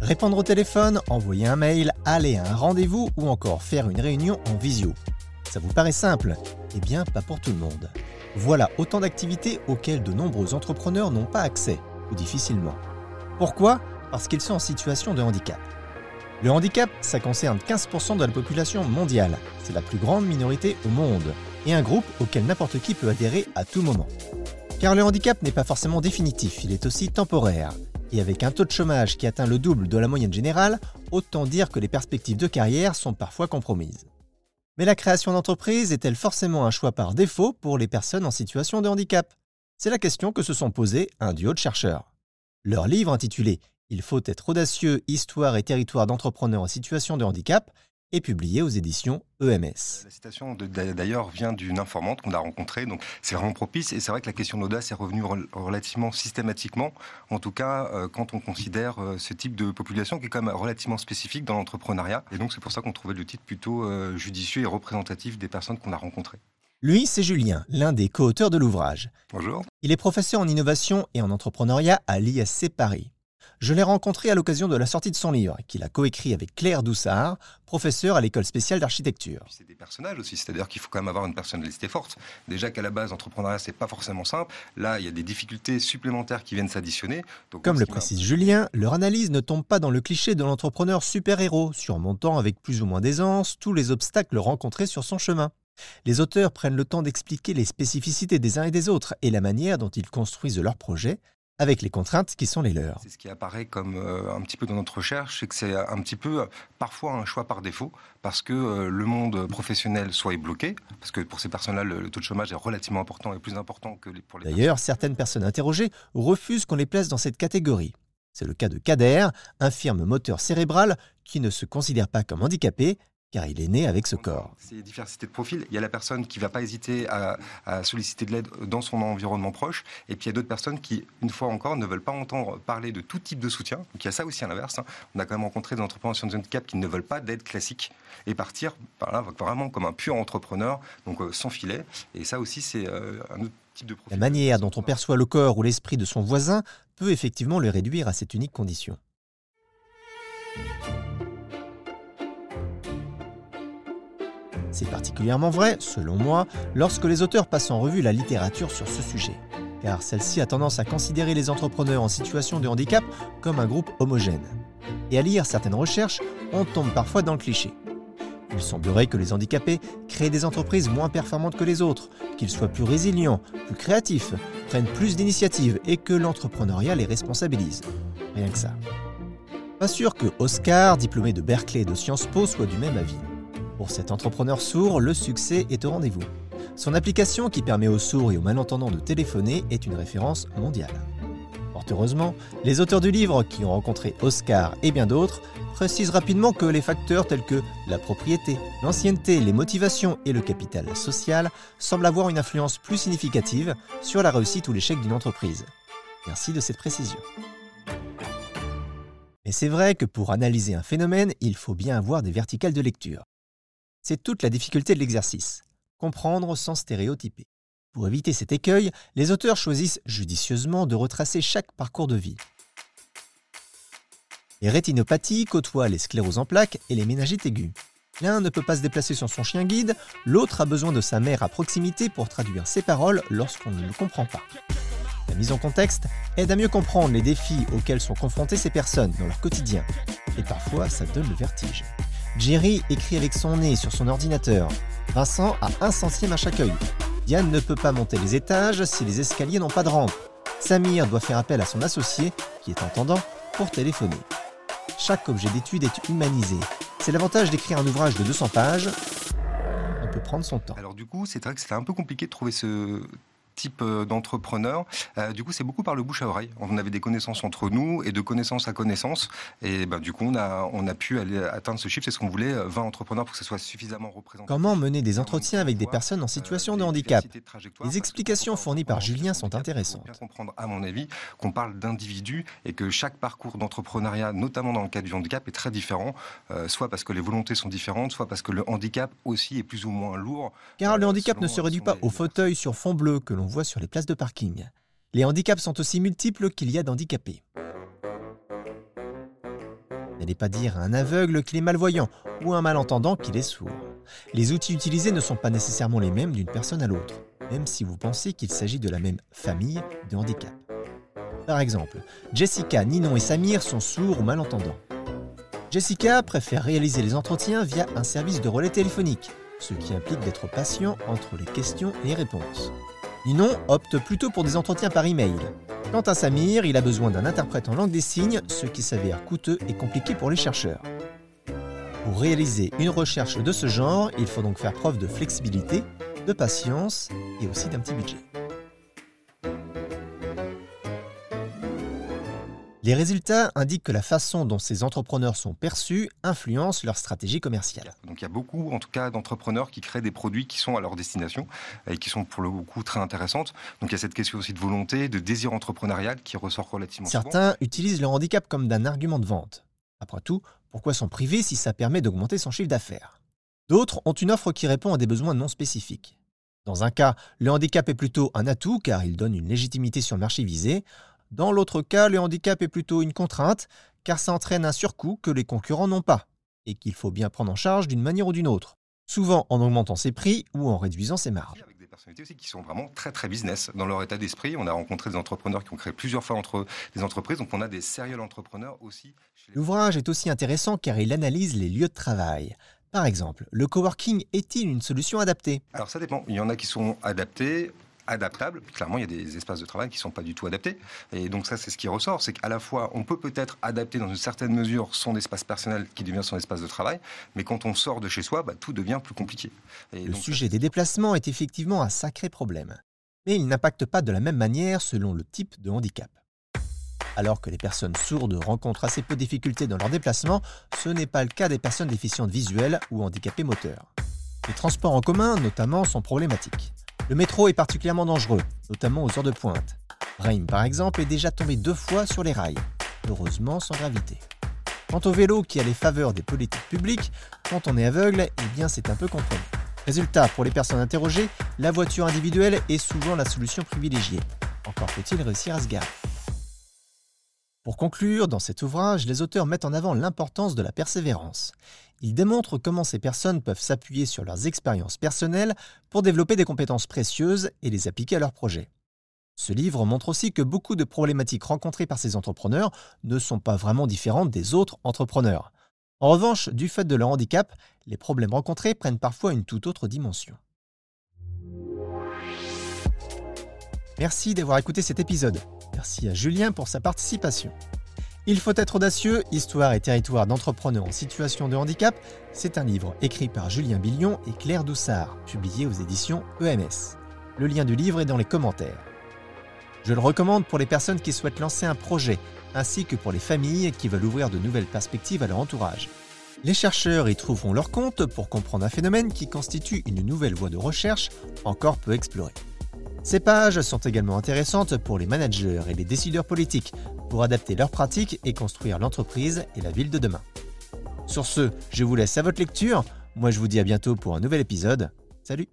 Répondre au téléphone, envoyer un mail, aller à un rendez-vous ou encore faire une réunion en visio. Ça vous paraît simple? Eh bien, pas pour tout le monde. Voilà autant d'activités auxquelles de nombreux entrepreneurs n'ont pas accès, ou difficilement. Pourquoi? Parce qu'ils sont en situation de handicap. Le handicap, ça concerne 15% de la population mondiale. C'est la plus grande minorité au monde, et un groupe auquel n'importe qui peut adhérer à tout moment. Car le handicap n'est pas forcément définitif, il est aussi temporaire. Et avec un taux de chômage qui atteint le double de la moyenne générale, autant dire que les perspectives de carrière sont parfois compromises. Mais la création d'entreprise est-elle forcément un choix par défaut pour les personnes en situation de handicap? C'est la question que se sont posées un duo de chercheurs. Leur livre intitulé Il faut être audacieux, histoire et territoire d'entrepreneurs en situation de handicap est publié aux éditions EMS. La citation d'ailleurs vient d'une informante qu'on a rencontrée, donc c'est vraiment propice. Et c'est vrai que la question d'audace est revenue relativement systématiquement, en tout cas euh, quand on considère euh, ce type de population qui est quand même relativement spécifique dans l'entrepreneuriat. Et donc c'est pour ça qu'on trouvait le titre plutôt euh, judicieux et représentatif des personnes qu'on a rencontrées. Lui, c'est Julien, l'un des co-auteurs de l'ouvrage. Bonjour. Il est professeur en innovation et en entrepreneuriat à l'ISC Paris. Je l'ai rencontré à l'occasion de la sortie de son livre, qu'il a coécrit avec Claire Doussard, professeure à l'école spéciale d'architecture. C'est des personnages aussi, c'est-à-dire qu'il faut quand même avoir une personnalité forte. Déjà qu'à la base, l'entrepreneuriat, c'est pas forcément simple. Là, il y a des difficultés supplémentaires qui viennent s'additionner. Comme le précise Julien, leur analyse ne tombe pas dans le cliché de l'entrepreneur super-héros, surmontant avec plus ou moins d'aisance tous les obstacles rencontrés sur son chemin. Les auteurs prennent le temps d'expliquer les spécificités des uns et des autres et la manière dont ils construisent leurs projets, avec les contraintes qui sont les leurs. C'est ce qui apparaît comme euh, un petit peu dans notre recherche, c'est que c'est un petit peu euh, parfois un choix par défaut, parce que euh, le monde professionnel soit est bloqué, parce que pour ces personnes-là, le, taux de chômage est relativement important et plus important que pour les D'ailleurs, certaines personnes interrogées refusent qu'on les place dans cette catégorie. C'est le cas de Kader, infirme moteur cérébral qui ne se considère pas comme handicapé, car il est né avec ce corps. C'est diversité de profils. Il y a la personne qui va pas hésiter à, solliciter de l'aide dans son environnement proche, et puis il y a d'autres personnes qui, une fois encore, ne veulent pas entendre parler de tout type de soutien. Donc il y a ça aussi à l'inverse. Hein. On a quand même rencontré des entrepreneurs en de handicap qui ne veulent pas d'aide classique et partir là, vraiment comme un pur entrepreneur, donc euh, sans filet. Et ça aussi, c'est euh, un autre type de profil. La manière dont on perçoit le corps ou l'esprit de son voisin peut effectivement le réduire à cette unique condition. C'est particulièrement vrai, selon moi, lorsque les auteurs passent en revue la littérature sur ce sujet, car celle-ci a tendance à considérer les entrepreneurs en situation de handicap comme un groupe homogène. Et à lire certaines recherches, on tombe parfois dans le cliché. Il semblerait que les handicapés créent des entreprises moins performantes que les autres, qu'ils soient plus résilients, plus créatifs, prennent plus d'initiatives et que l'entrepreneuriat les responsabilise. Rien que ça. Pas sûr que Oscar, diplômé de Berkeley et de Sciences Po, soit du même avis. Pour cet entrepreneur sourd, le succès est au rendez-vous. Son application qui permet aux sourds et aux malentendants de téléphoner est une référence mondiale. Fort heureusement, les auteurs du livre, qui ont rencontré Oscar et bien d'autres, précisent rapidement que les facteurs tels que la propriété, l'ancienneté, les motivations et le capital social semblent avoir une influence plus significative sur la réussite ou l'échec d'une entreprise. Merci de cette précision. Mais c'est vrai que pour analyser un phénomène, il faut bien avoir des verticales de lecture. C'est toute la difficulté de l'exercice. Comprendre sans stéréotyper. Pour éviter cet écueil, les auteurs choisissent judicieusement de retracer chaque parcours de vie. Les rétinopathies côtoient les scléroses en plaques et les méningites aiguës. L'un ne peut pas se déplacer sans son chien guide, l'autre a besoin de sa mère à proximité pour traduire ses paroles lorsqu'on ne le comprend pas. La mise en contexte aide à mieux comprendre les défis auxquels sont confrontées ces personnes dans leur quotidien. Et parfois, ça donne le vertige. Jerry écrit avec son nez sur son ordinateur. Vincent a un centième à chaque œil. Diane ne peut pas monter les étages si les escaliers n'ont pas de rampe. Samir doit faire appel à son associé, qui est entendant, pour téléphoner. Chaque objet d'étude est humanisé. C'est l'avantage d'écrire un ouvrage de 200 pages. On peut prendre son temps. Alors du coup, c'est vrai que c'était un peu compliqué de trouver ce type euh, d'entrepreneur. Euh, du coup, c'est beaucoup par le bouche à oreille. On avait des connaissances entre nous et de connaissance à connaissance. Et ben, du coup, on a, on a pu aller atteindre ce chiffre. C'est ce qu'on voulait, 20 euh, entrepreneurs pour que ce soit suffisamment représenté. Comment mener des entretiens avec des personnes en situation de handicap Les explications fournies par Julien sont intéressantes. Bien comprendre, à mon avis, qu'on parle d'individus et que chaque parcours d'entrepreneuriat, notamment dans le cas du handicap, est très différent, soit parce que les volontés sont différentes, soit parce que le handicap aussi est plus ou moins lourd. Car le handicap ne se réduit pas au fauteuil sur fond bleu que l'on voit sur les places de parking. Les handicaps sont aussi multiples qu'il y a d'handicapés. N'allez pas dire à un aveugle qu'il est malvoyant ou à un malentendant qu'il est sourd. Les outils utilisés ne sont pas nécessairement les mêmes d'une personne à l'autre, même si vous pensez qu'il s'agit de la même famille de handicap. Par exemple, Jessica, Ninon et Samir sont sourds ou malentendants. Jessica préfère réaliser les entretiens via un service de relais téléphonique, ce qui implique d'être patient entre les questions et les réponses. Ninon opte plutôt pour des entretiens par email. Quant à Samir, il a besoin d'un interprète en langue des signes, ce qui s'avère coûteux et compliqué pour les chercheurs. Pour réaliser une recherche de ce genre, il faut donc faire preuve de flexibilité, de patience et aussi d'un petit budget. Les résultats indiquent que la façon dont ces entrepreneurs sont perçus influence leur stratégie commerciale. Donc il y a beaucoup, en tout cas, d'entrepreneurs qui créent des produits qui sont à leur destination et qui sont pour le coup très intéressantes. Donc il y a cette question aussi de volonté, de désir entrepreneurial qui ressort relativement Certains utilisent leur handicap comme d'un argument de vente. Après tout, pourquoi s'en priver si ça permet d'augmenter son chiffre d'affaires? D'autres ont une offre qui répond à des besoins non spécifiques. Dans un cas, le handicap est plutôt un atout car il donne une légitimité sur le marché visé. Dans l'autre cas, le handicap est plutôt une contrainte, car ça entraîne un surcoût que les concurrents n'ont pas, et qu'il faut bien prendre en charge d'une manière ou d'une autre, souvent en augmentant ses prix ou en réduisant ses marges personnalités aussi qui sont vraiment très très business dans leur état d'esprit. On a rencontré des entrepreneurs qui ont créé plusieurs fois entre des entreprises, donc on a des sérieux entrepreneurs aussi. L'ouvrage est aussi intéressant car il analyse les lieux de travail. Par exemple, le coworking est-il une solution adaptée? Alors ça dépend. Il y en a qui sont adaptés adaptables. Clairement, il y a des espaces de travail qui ne sont pas du tout adaptés. Et donc ça, c'est ce qui ressort, c'est qu'à la fois, on peut peut-être adapter dans une certaine mesure son espace personnel qui devient son espace de travail, mais quand on sort de chez soi, bah, tout devient plus compliqué. Et le sujet des déplacements est effectivement un sacré problème. Mais il n'impacte pas de la même manière selon le type de handicap. Alors que les personnes sourdes rencontrent assez peu de difficultés dans leurs déplacements, ce n'est pas le cas des personnes déficientes visuelles ou handicapées moteurs. Les transports en commun, notamment, sont problématiques. Le métro est particulièrement dangereux, notamment aux heures de pointe. Brahim, par exemple, est déjà tombé deux fois sur les rails, heureusement sans gravité. Quant au vélo qui a les faveurs des politiques publiques, quand on est aveugle, eh bien c'est un peu compromis. Résultat, pour les personnes interrogées, la voiture individuelle est souvent la solution privilégiée. Encore faut-il réussir à se garer. Pour conclure, dans cet ouvrage, les auteurs mettent en avant l'importance de la persévérance. Ils démontrent comment ces personnes peuvent s'appuyer sur leurs expériences personnelles pour développer des compétences précieuses et les appliquer à leurs projets. Ce livre montre aussi que beaucoup de problématiques rencontrées par ces entrepreneurs ne sont pas vraiment différentes des autres entrepreneurs. En revanche, du fait de leur handicap, les problèmes rencontrés prennent parfois une toute autre dimension. Merci d'avoir écouté cet épisode. Merci à Julien pour sa participation. Il faut être audacieux, Histoire et territoire d'entrepreneurs en situation de handicap, c'est un livre écrit par Julien Billion et Claire Doussard, publié aux éditions EMS. Le lien du livre est dans les commentaires. Je le recommande pour les personnes qui souhaitent lancer un projet, ainsi que pour les familles qui veulent ouvrir de nouvelles perspectives à leur entourage. Les chercheurs y trouveront leur compte pour comprendre un phénomène qui constitue une nouvelle voie de recherche encore peu explorée. Ces pages sont également intéressantes pour les managers et les décideurs politiques pour adapter leurs pratiques et construire l'entreprise et la ville de demain. Sur ce, je vous laisse à votre lecture. Moi, je vous dis à bientôt pour un nouvel épisode. Salut